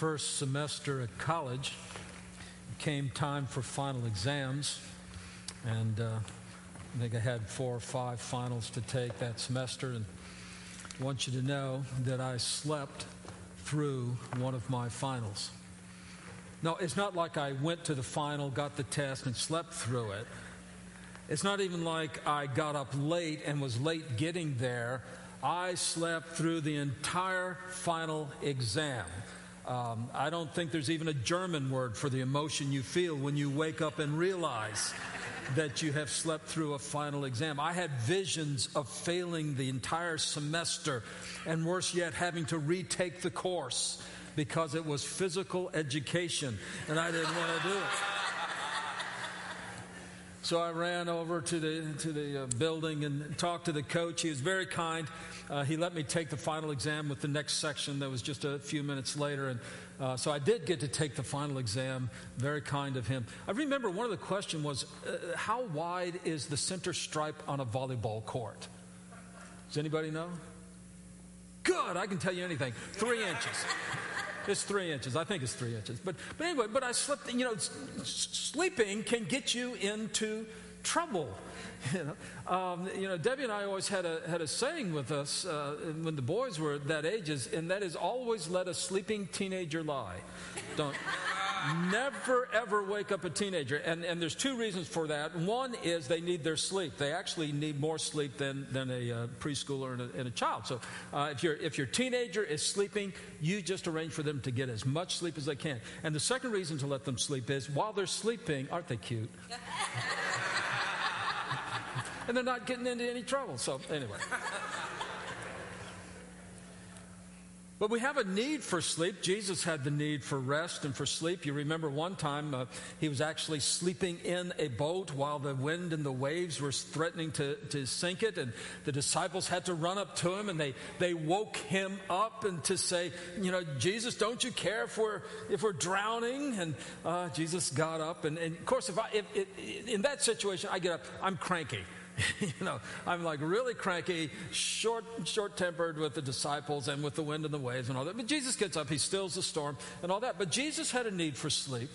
first semester at college. It came time for final exams, and uh, I think I had four or five finals to take that semester. And I want you to know that I slept through one of my finals. No, it's not like I went to the final, got the test, and slept through it. It's not even like I got up late and was late getting there. I slept through the entire final exam. Um, I don't think there's even a German word for the emotion you feel when you wake up and realize that you have slept through a final exam. I had visions of failing the entire semester, and worse yet, having to retake the course because it was physical education, and I didn't want to do it. So I ran over to the, to the uh, building and talked to the coach. He was very kind. Uh, he let me take the final exam with the next section that was just a few minutes later. And uh, so I did get to take the final exam. Very kind of him. I remember one of the questions was uh, how wide is the center stripe on a volleyball court? Does anybody know? Good, I can tell you anything. Three inches. It's three inches. I think it's three inches. But, but anyway, but I slept, you know, sleeping can get you into trouble. You know, um, you know, Debbie and I always had a, had a saying with us uh, when the boys were that ages, and that is always let a sleeping teenager lie. Don't. Never ever wake up a teenager. And, and there's two reasons for that. One is they need their sleep. They actually need more sleep than, than a uh, preschooler and a, and a, child. So uh, if, your if your teenager is sleeping, you just arrange for them to get as much sleep as they can. And the second reason to let them sleep is while they're sleeping, aren't they cute? and they're not getting into any trouble. So, anyway. But we have a need for sleep. Jesus had the need for rest and for sleep. You remember one time uh, he was actually sleeping in a boat while the wind and the waves were threatening to, to sink it. And the disciples had to run up to him and they, they woke him up and to say, You know, Jesus, don't you care if we're, if we're drowning? And uh, Jesus got up. And, and, of course, if I, if, if, in that situation, I get up, I'm cranky. you know, I'm like really cranky, short, short tempered with the disciples and with the wind and the waves and all that. But Jesus gets up, he stills the storm and all that. But Jesus had a need for sleep.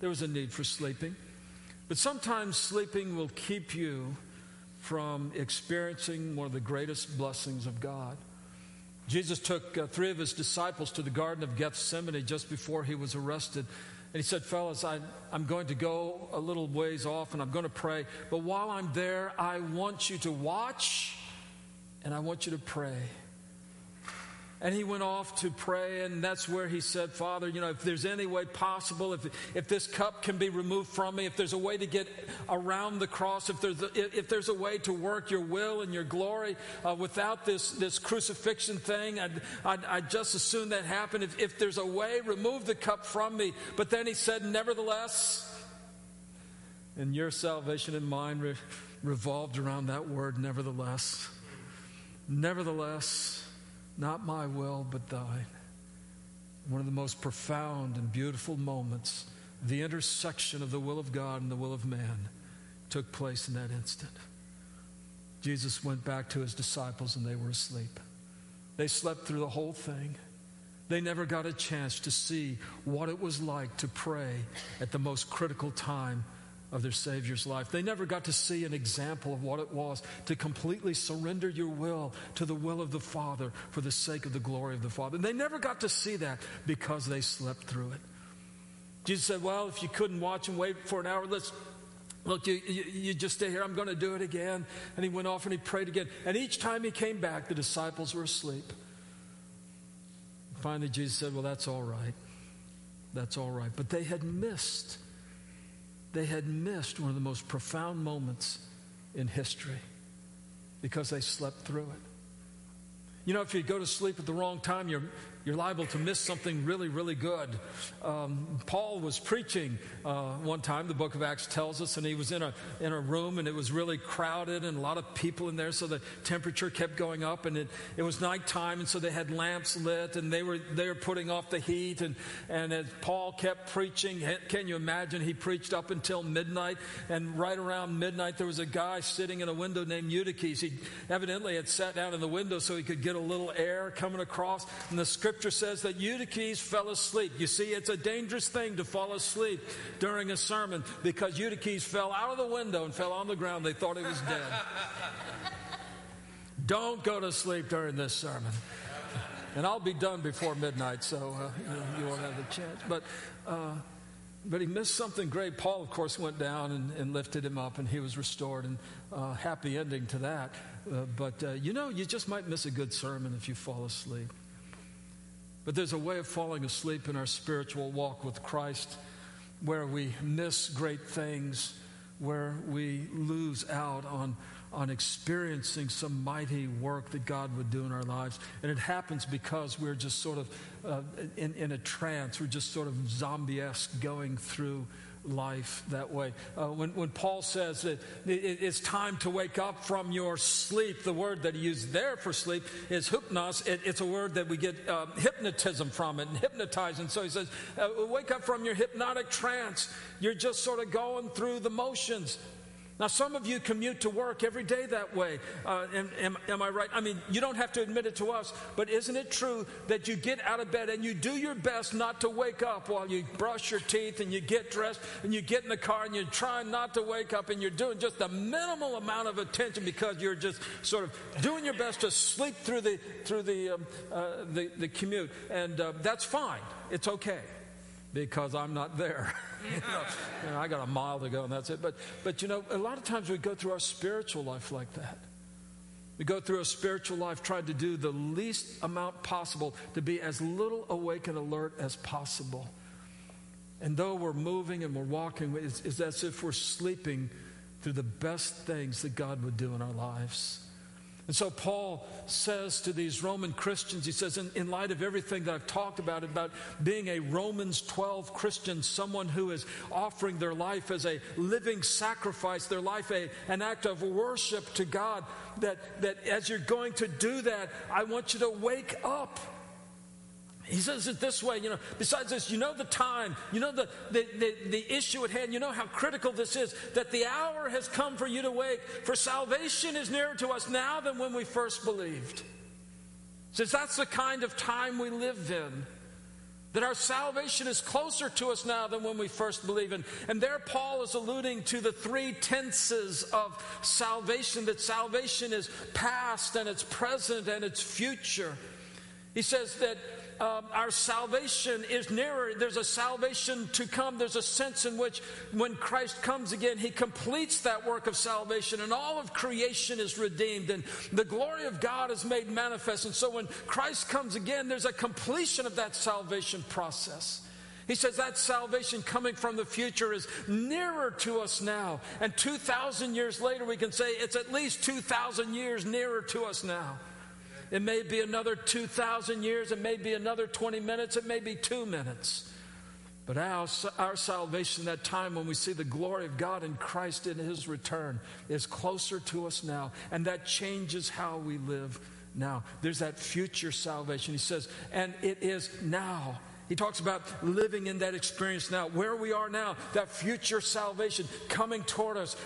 There was a need for sleeping. But sometimes sleeping will keep you from experiencing one of the greatest blessings of God. Jesus took uh, three of his disciples to the Garden of Gethsemane just before he was arrested. And he said, Fellas, I, I'm going to go a little ways off and I'm going to pray. But while I'm there, I want you to watch and I want you to pray. And he went off to pray, and that's where he said, Father, you know, if there's any way possible, if, if this cup can be removed from me, if there's a way to get around the cross, if there's a, if there's a way to work your will and your glory uh, without this, this crucifixion thing, I'd, I'd, I'd, just as soon that happen. If, if there's a way, remove the cup from me. But then he said, Nevertheless, and your salvation and mine re- revolved around that word, nevertheless. Nevertheless. Not my will, but thine. One of the most profound and beautiful moments, the intersection of the will of God and the will of man, took place in that instant. Jesus went back to his disciples and they were asleep. They slept through the whole thing. They never got a chance to see what it was like to pray at the most critical time of their Savior's life. They never got to see an example of what it was to completely surrender your will to the will of the Father for the sake of the glory of the Father. And they never got to see that because they slept through it. Jesus said, Well, if you couldn't watch and wait for an hour, let's Look, you, you, you, just stay here. I'm going to do it again. And he went off and he prayed again. And each time he came back, the disciples were asleep. Finally, Jesus said, Well, that's all right. That's all right. But they had missed they had missed one of the most profound moments in history because they slept through it. You know, if you go to sleep at the wrong time, you're, you're liable to miss something really, really good. Um, Paul was preaching uh, one time, the book of Acts tells us, and he was in a, in a room and it was really crowded and a lot of people in there, so the temperature kept going up and it, it was nighttime, and so they had lamps lit and they were, they were putting off the heat. And, and as Paul kept preaching, can you imagine? He preached up until midnight, and right around midnight, there was a guy sitting in a window named Eutychus. He evidently had sat down in the window so he could get get a little air coming across. And the scripture says that Eutychus fell asleep. You see, it's a dangerous thing to fall asleep during a sermon because Eutychus fell out of the window and fell on the ground. They thought he was dead. Don't go to sleep during this sermon. And I'll be done before midnight, so uh, you, you, won't have the chance. But, uh, but he missed something great. Paul, of course, went down and, and lifted him up, and he was restored. And uh, happy ending to that. Uh, but uh, you know, you just might miss a good sermon if you fall asleep. But there's a way of falling asleep in our spiritual walk with Christ where we miss great things, where we lose out on, on experiencing some mighty work that God would do in our lives. And it happens because we're just sort of uh, in, in a trance, we're just sort of zombie esque going through life that way. Uh, when, when Paul says that it, it's time to wake up from your sleep, the word that he used there for sleep is hypnos. It, it's a word that we get uh, hypnotism from it and hypnotize and. So he says, uh, wake up from your hypnotic trance. You're just sort of going through the motions. Now, some of you commute to work every day that way. Uh, am, am, am, I right? I mean, you don't have to admit it to us, but isn't it true that you get out of bed and you do your best not to wake up while you brush your teeth and you get dressed and you get in the car and you're trying not to wake up and you're doing just a minimal amount of attention because you're just sort of doing your best to sleep through the, through the, um, uh, the, the, commute. And uh, that's fine, it's okay because I'm not there. you, know, you know, I got a mile to go and that's it. But, but you know, a lot of times we go through our spiritual life like that. We go through a spiritual life trying to do the least amount possible to be as little awake and alert as possible. And though we're moving and we're walking, it's, it's as if we're sleeping through the best things that God would do in our lives. And so Paul says to these Roman Christians, he says, in, in, light of everything that I've talked about, about being a Romans 12 Christian, someone who is offering their life as a living sacrifice, their life a, an act of worship to God, that, that as you're going to do that, I want you to wake up. He says it this way, you know, besides this, you know the time, you know the, the, the, the, issue at hand, you know how critical this is, that the hour has come for you to wake, for salvation is nearer to us now than when we first believed. Since that's the kind of time we live in, that our salvation is closer to us now than when we first believed. And, and there Paul is alluding to the three tenses of salvation, that salvation is past and it's present and it's future. He says that um, our salvation is nearer. There's a salvation to come. There's a sense in which when Christ comes again, he completes that work of salvation and all of creation is redeemed and the glory of God is made manifest. And so when Christ comes again, there's a completion of that salvation process. He says that salvation coming from the future is nearer to us now. And 2,000 years later, we can say it's at least 2,000 years nearer to us now. It may be another 2,000 years. It may be another 20 minutes. It may be two minutes. But our, our salvation, that time when we see the glory of God in Christ in His return, is closer to us now. And that changes how we live now. There's that future salvation. He says, and it is now. He talks about living in that experience now, where we are now, that future salvation coming toward us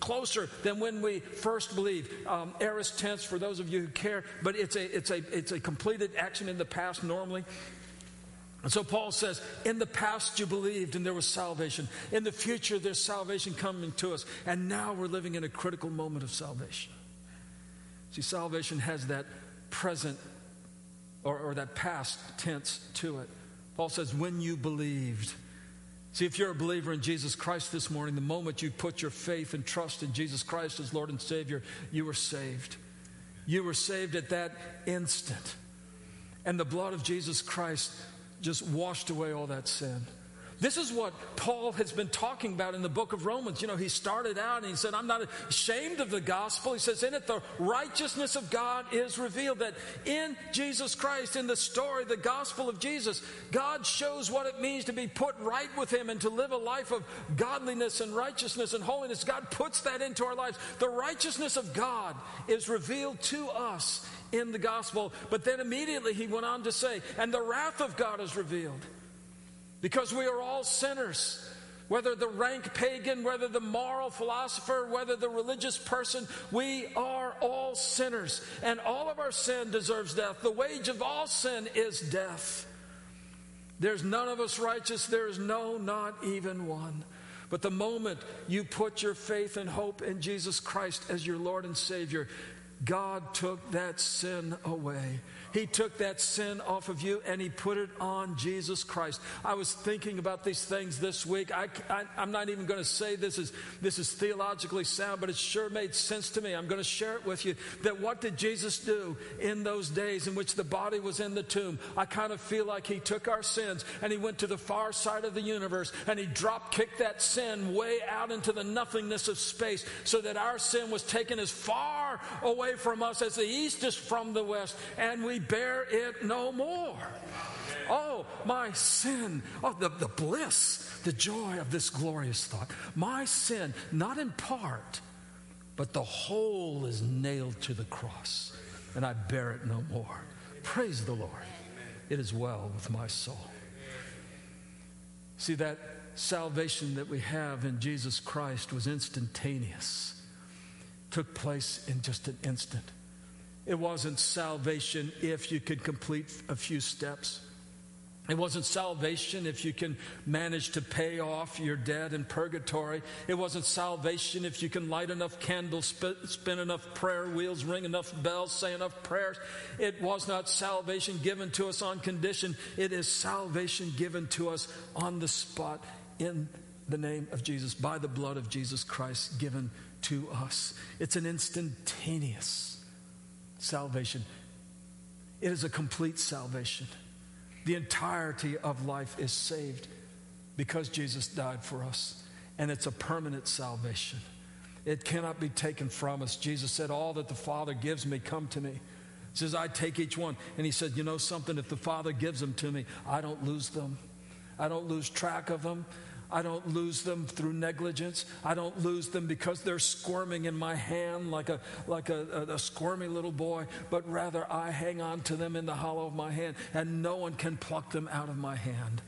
closer than when we first believed. Um, aorist tense for those of you who care, but it's a, it's, a, it's a completed action in the past normally. And so Paul says, in the past you believed and there was salvation. In the future there's salvation coming to us. And now we're living in a critical moment of salvation. See, salvation has that present or, or that past tense to it. Paul says, when you believed. See, if you're a believer in Jesus Christ this morning, the moment you put your faith and trust in Jesus Christ as Lord and Savior, you were saved. You were saved at that instant. And the blood of Jesus Christ just washed away all that sin. This is what Paul has been talking about in the book of Romans. You know, he started out and he said, I'm not ashamed of the gospel. He says, In it, the righteousness of God is revealed. That in Jesus Christ, in the story, the gospel of Jesus, God shows what it means to be put right with Him and to live a life of godliness and righteousness and holiness. God puts that into our lives. The righteousness of God is revealed to us in the gospel. But then immediately he went on to say, And the wrath of God is revealed because we are all sinners. whether the rank pagan, whether the moral philosopher, whether the religious person, we are all sinners. And all of our sin deserves death. The wage of all sin is death. There's none of us righteous. There is no, not even one. But the moment you put your faith and hope in Jesus Christ as your Lord and Savior, God took that sin away. He took that sin off of you and he put it on Jesus Christ. I was thinking about these things this week. I, am not even going to say this is, this is theologically sound, but it sure made sense to me. I'm going to share it with you that what did Jesus do in those days in which the body was in the tomb? I kind of feel like he took our sins and he went to the far side of the universe and he drop kicked that sin way out into the nothingness of space so that our sin was taken as far away from us as the east is from the west and we bear it no more. Oh, my sin. Oh, the, the bliss, the joy of this glorious thought. My sin, not in part, but the whole is nailed to the cross, and I bear it no more. Praise the Lord. It is well with my soul. See, that salvation that we have in Jesus Christ was instantaneous, took place in just an instant. It wasn't salvation if you could complete a few steps. It wasn't salvation if you can manage to pay off your debt in purgatory. It wasn't salvation if you can light enough candles, spin enough prayer wheels, ring enough bells, say enough prayers. It was not salvation given to us on condition. It is salvation given to us on the spot in the name of Jesus, by the blood of Jesus Christ given to us. It's an instantaneous salvation. It is a complete salvation. The entirety of life is saved because Jesus died for us, and it's a permanent salvation. It cannot be taken from us. Jesus said, All that the Father gives me, come to me. He says, I take each one. And he said, You know something? If the Father gives them to me, I don't lose them. I don't lose track of them. I don't lose them through negligence. I don't lose them because they're squirming in my hand like a, like a, a, a, squirmy little boy, but rather I hang on to them in the hollow of my hand, and no one can pluck them out of my hand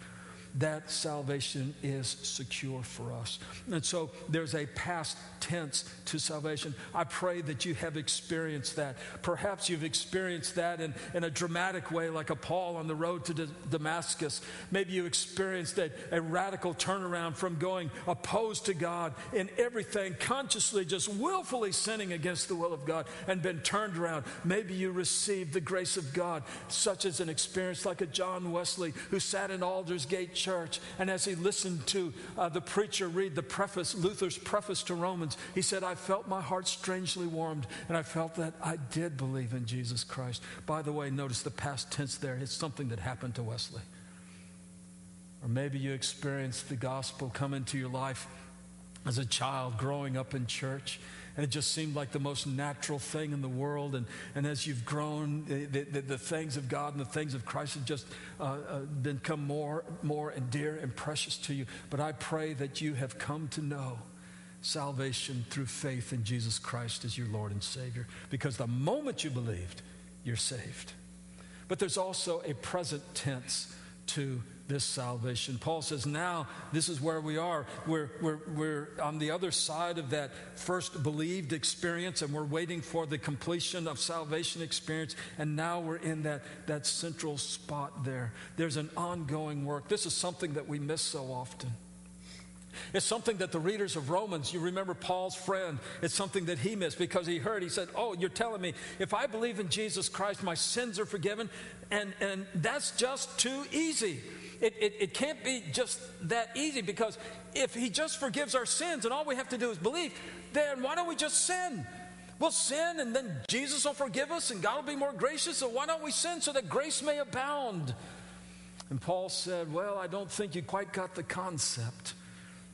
that salvation is secure for us. And so there's a past tense to salvation. I pray that you have experienced that. Perhaps you've experienced that in, in a dramatic way, like a Paul on the road to Damascus. Maybe you experienced a, a radical turnaround from going opposed to God in everything, consciously, just willfully sinning against the will of God, and been turned around. Maybe you received the grace of God, such as an experience like a John Wesley who sat in Aldersgate church. And as he listened to uh, the preacher read the preface, Luther's preface to Romans, he said, I felt my heart strangely warmed, and I felt that I did believe in Jesus Christ. By the way, notice the past tense there. It's something that happened to Wesley. Or maybe you experienced the gospel come into your life as a child growing up in church and it just seemed like the most natural thing in the world. And, and as you've grown, the, the, the things of God and the things of Christ have just uh, uh, become more, more and dear and precious to you. But I pray that you have come to know salvation through faith in Jesus Christ as your Lord and Savior. Because the moment you believed, you're saved. But there's also a present tense to this salvation. Paul says, now this is where we are. We're, we're, we're on the other side of that first believed experience, and we're waiting for the completion of salvation experience. And now we're in that, that central spot there. There's an ongoing work. This is something that we miss so often. It's something that the readers of Romans, you remember Paul's friend, it's something that he missed because he heard, he said, Oh, you're telling me if I believe in Jesus Christ, my sins are forgiven, and, and that's just too easy it, it, it can't be just that easy because if He just forgives our sins and all we have to do is believe, then why don't we just sin? We'll sin and then Jesus will forgive us and God will be more gracious. So why don't we sin so that grace may abound? And Paul said, Well, I don't think you quite got the concept.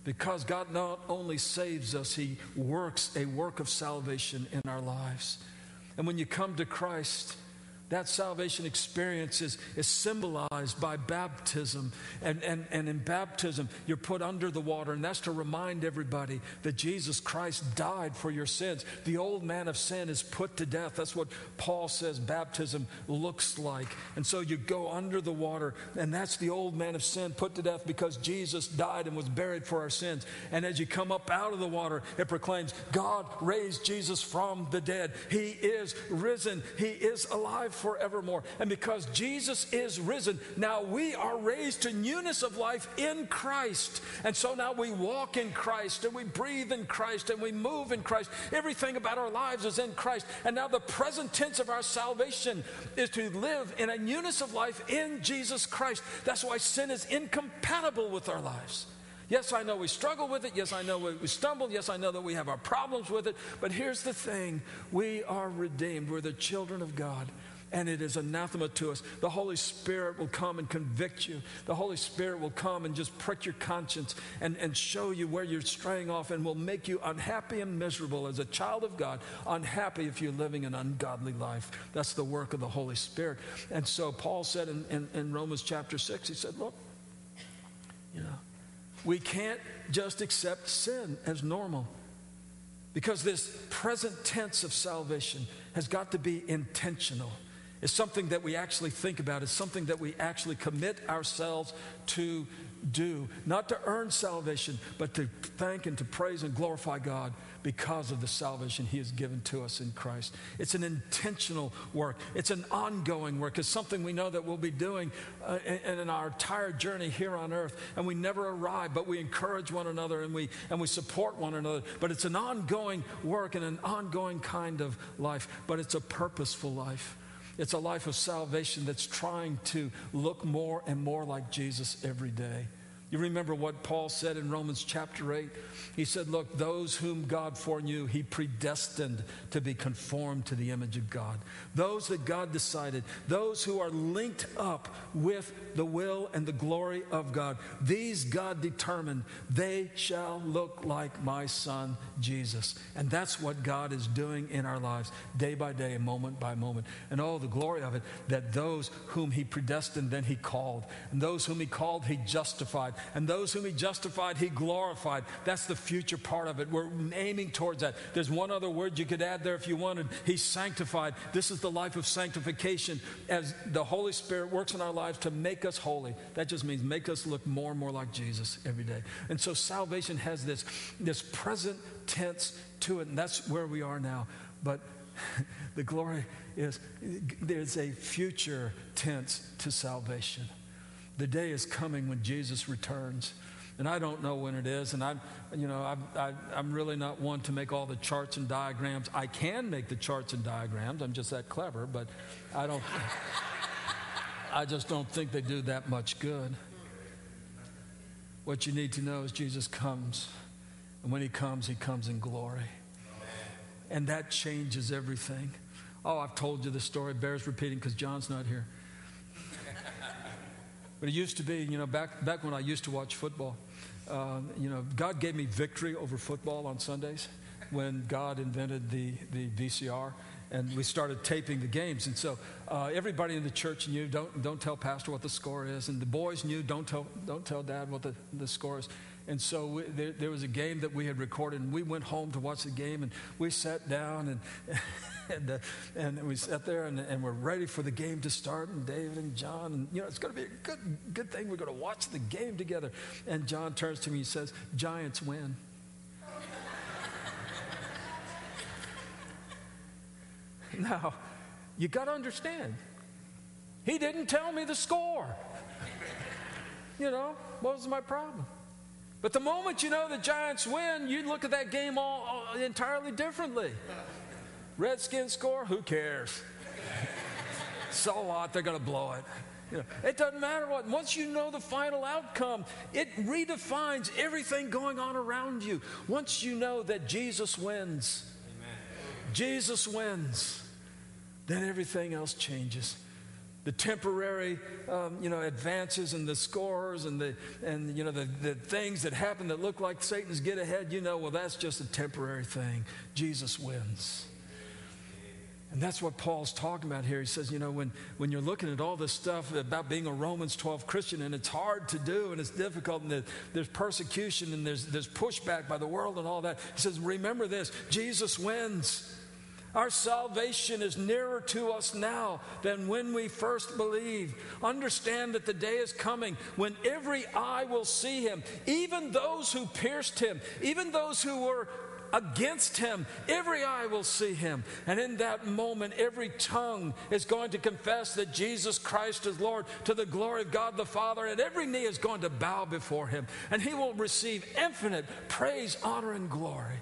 Because God not only saves us, He works a work of salvation in our lives. And when you come to Christ, That salvation experience is, is symbolized by baptism. And, and, and in baptism, you're put under the water. And that's to remind everybody that Jesus Christ died for your sins. The old man of sin is put to death. That's what Paul says baptism looks like. And so you go under the water, and that's the old man of sin put to death because Jesus died and was buried for our sins. And as you come up out of the water, it proclaims God raised Jesus from the dead. He is risen, He is alive forevermore. And because Jesus is risen, now we are raised to newness of life in Christ. And so now we walk in Christ and we breathe in Christ and we move in Christ. Everything about our lives is in Christ. And now the present tense of our salvation is to live in a newness of life in Jesus Christ. That's why sin is incompatible with our lives. Yes, I know we struggle with it. Yes, I know we stumble. Yes, I know that we have our problems with it. But here's the thing we are redeemed. We're the children of God and it is anathema to us. The Holy Spirit will come and convict you. The Holy Spirit will come and just prick your conscience and, and show you where you're straying off and will make you unhappy and miserable as a child of God, unhappy if you're living an ungodly life. That's the work of the Holy Spirit. And so Paul said in, in, in Romans chapter 6, he said, Look, you know, we can't just accept sin as normal. Because this present tense of salvation has got to be intentional is something that we actually think about, is something that we actually commit ourselves to do. Not to earn salvation, but to thank and to praise and glorify God because of the salvation He has given to us in Christ. It's an intentional work, it's an ongoing work. It's something we know that we'll be doing uh, in, in our entire journey here on earth. And we never arrive, but we encourage one another and we, and we support one another. But it's an ongoing work and an ongoing kind of life, but it's a purposeful life. It's a life of salvation that's trying to look more and more like Jesus every day. You remember what Paul said in Romans chapter 8? He said, Look, those whom God foreknew, he predestined to be conformed to the image of God. Those that God decided, those who are linked up with the will and the glory of God, these God determined, they shall look like my son Jesus. And that's what God is doing in our lives, day by day, moment by moment. And oh, the glory of it, that those whom he predestined, then he called. And those whom he called, he justified and those whom he justified, he glorified. That's the future part of it. We're aiming towards that. There's one other word you could add there if you wanted. He's sanctified. This is the life of sanctification as the Holy Spirit works in our lives to make us holy. That just means make us look more and more like Jesus every day. And so salvation has this, this present tense to it, and that's where we are now. But the glory is there's a future tense to salvation. The day is coming when Jesus returns. And I don't know when it is. And I'm, you know, I'm, I, I'm really not one to make all the charts and diagrams. I can make the charts and diagrams. I'm just that clever, but I don't, I just don't think they do that much good. What you need to know is Jesus comes. And when he comes, he comes in glory. And that changes everything. Oh, I've told you the story. Bears repeating because John's not here. But it used to be, you know, back, back when I used to watch football, uh, you know, God gave me victory over football on Sundays when God invented the, the VCR and we started taping the games. And so uh, everybody in the church knew, don't, don't tell pastor what the score is. And the boys knew, don't tell, don't tell dad what the, the score is. And so we, there, there was a game that we had recorded, and we went home to watch the game, and we sat down and and, uh, and we sat there and, and we're ready for the game to start. And David and John, and you know, it's going to be a good, good thing. We're going to watch the game together. And John turns to me and says, Giants win. now, you got to understand, he didn't tell me the score. you know, what was my problem? But the moment you know the Giants win, you look at that game all, all entirely differently. Redskins score, who cares? so what? They're going to blow it. You know, it doesn't matter what. Once you know the final outcome, it redefines everything going on around you. Once you know that Jesus wins, Amen. Jesus wins, then everything else changes. The temporary, um, you know, advances and the scores and the and you know the, the things that happen that look like Satan's get ahead. You know, well, that's just a temporary thing. Jesus wins. And that's what Paul's talking about here. He says, you know, when, when you're looking at all this stuff about being a Romans 12 Christian, and it's hard to do and it's difficult, and there's persecution and there's, there's pushback by the world and all that, he says, remember this Jesus wins. Our salvation is nearer to us now than when we first believed. Understand that the day is coming when every eye will see him, even those who pierced him, even those who were against him. Every eye will see him. And in that moment, every tongue is going to confess that Jesus Christ is Lord to the glory of God the Father, and every knee is going to bow before him. And he will receive infinite praise, honor, and glory.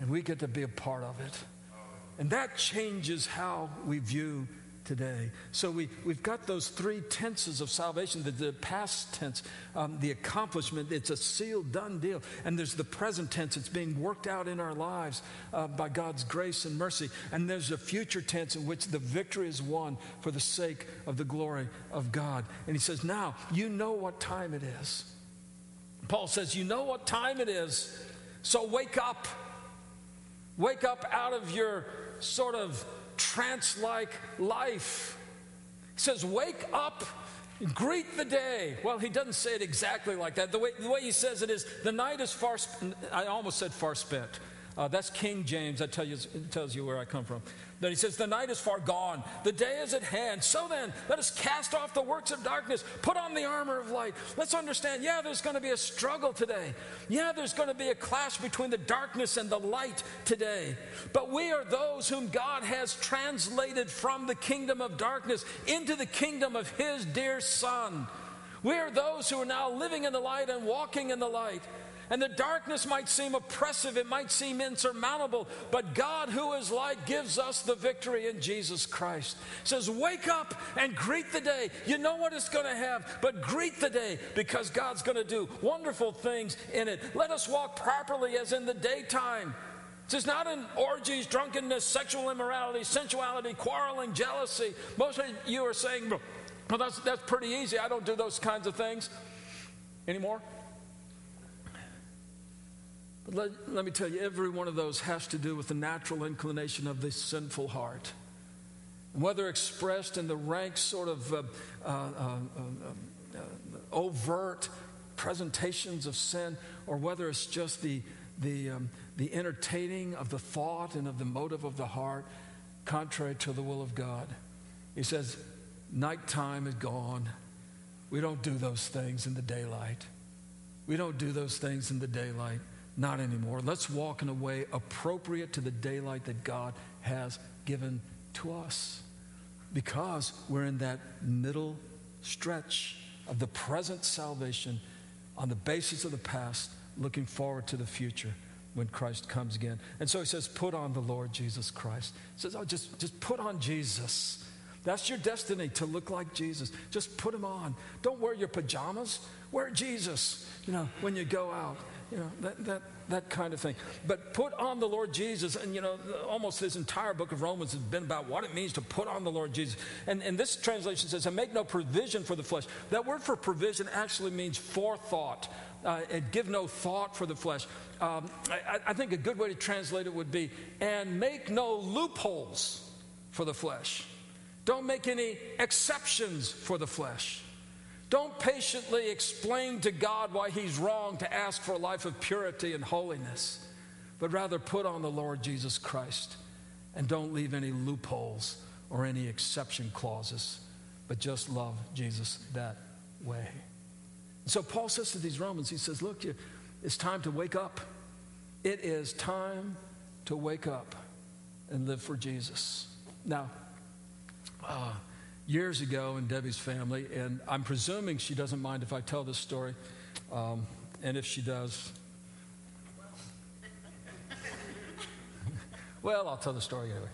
And we get to be a part of it. And that changes how we view today. So we, we've got those three tenses of salvation the, the past tense, um, the accomplishment, it's a sealed, done deal. And there's the present tense, it's being worked out in our lives uh, by God's grace and mercy. And there's a future tense in which the victory is won for the sake of the glory of God. And he says, Now, you know what time it is. Paul says, You know what time it is, so wake up. Wake up out of your sort of trance like life. He says, Wake up, greet the day. Well, he doesn't say it exactly like that. The way, the way he says it is, The night is far, I almost said far spent. Uh, that's King James. That tell you, tells you where I come from. Then he says, The night is far gone, the day is at hand. So then, let us cast off the works of darkness, put on the armor of light. Let's understand, yeah, there's going to be a struggle today. Yeah, there's going to be a clash between the darkness and the light today. But we are those whom God has translated from the kingdom of darkness into the kingdom of his dear Son. We are those who are now living in the light and walking in the light. And the darkness might seem oppressive, it might seem insurmountable, but God, who is light, gives us the victory in Jesus Christ. Says, Wake up and greet the day. You know what it's going to have, but greet the day because God's going to do wonderful things in it. Let us walk properly as in the daytime. It's not in orgies, drunkenness, sexual immorality, sensuality, quarreling, jealousy. Most of you are saying, well, that's, that's pretty easy. I don't do those kinds of things anymore. But let, let me tell you, every one of those has to do with the natural inclination of the sinful heart. Whether expressed in the rank, sort of uh, uh, uh, uh, overt presentations of sin, or whether it's just the, the, um, the entertaining of the thought and of the motive of the heart, contrary to the will of God. He says, Nighttime is gone. We don't do those things in the daylight. We don't do those things in the daylight. Not anymore. Let's walk in a way appropriate to the daylight that God has given to us. Because we're in that middle stretch of the present salvation on the basis of the past, looking forward to the future when Christ comes again. And so he says, put on the Lord Jesus Christ. He says, oh, just, just put on Jesus. That's your destiny to look like Jesus. Just put him on. Don't wear your pajamas. Wear Jesus, you know, when you go out. You know, that, that, that kind of thing. But put on the Lord Jesus, and you know, almost this entire book of Romans has been about what it means to put on the Lord Jesus. And, and this translation says, and make no provision for the flesh. That word for provision actually means forethought. Uh, and give no thought for the flesh. Um, I, I think a good way to translate it would be, and make no loopholes for the flesh. Don't make any exceptions for the flesh. Don't patiently explain to God why He's wrong to ask for a life of purity and holiness, but rather put on the Lord Jesus Christ and don't leave any loopholes or any exception clauses, but just love Jesus that way. So Paul says to these Romans, he says, Look, it's time to wake up. It is time to wake up and live for Jesus. Now, uh, years ago in Debbie's family, and I'm presuming she doesn't mind if I tell this story. Um, and if she does, well, I'll tell the story anyway.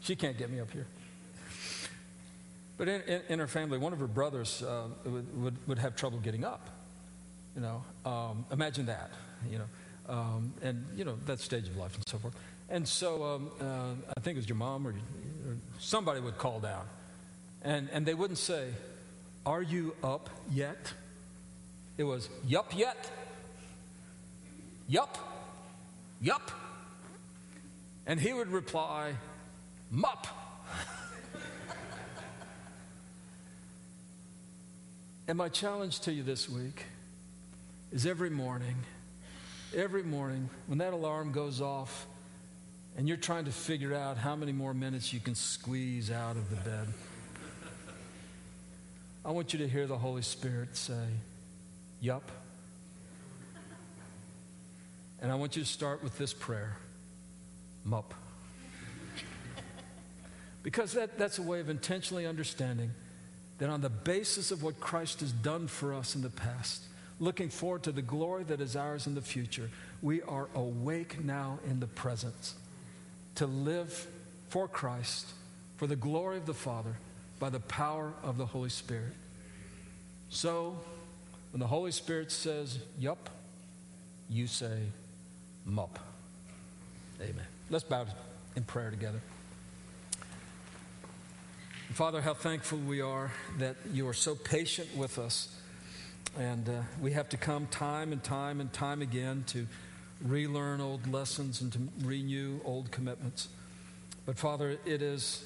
She can't get me up here. But in, in, in her family, one of her brothers uh, would, would, would, have trouble getting up. You know, um, imagine that, you know, um, and, you know, that stage of life and so forth. And so um, uh, I think it was your mom or somebody would call down. And, and they wouldn't say, Are you up yet? It was, Yup, yet. Yup. Yup. And he would reply, Mup. and my challenge to you this week is every morning, every morning, when that alarm goes off and you're trying to figure out how many more minutes you can squeeze out of the bed, I want you to hear the Holy Spirit say, Yup. And I want you to start with this prayer Mup. Because that, that's a way of intentionally understanding that on the basis of what Christ has done for us in the past, looking forward to the glory that is ours in the future, we are awake now in the present to live for Christ, for the glory of the Father, by the power of the Holy Spirit. So, when the Holy Spirit says, Yup, you say, Mup. Amen. Let's bow in prayer together. Father, how thankful we are that you are so patient with us. And uh, we have to come time and time and time again to relearn old lessons and to renew old commitments. But Father, it is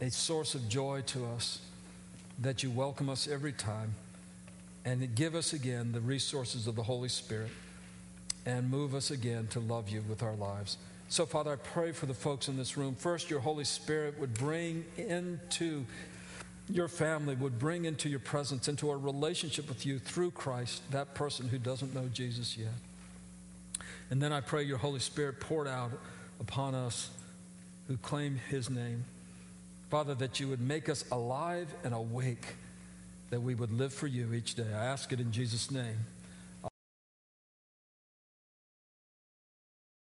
a source of joy to us that you welcome us every time and give us again the resources of the Holy Spirit and move us again to love you with our lives. So, Father, I pray for the folks in this room. First, your Holy Spirit would bring into your family, would bring into your presence, into a relationship with you through Christ, that person who doesn't know Jesus yet. And then I pray your Holy Spirit poured out upon us who claim his name. Father, that you would make us alive and awake, that we would live for you each day. I ask it in Jesus' name.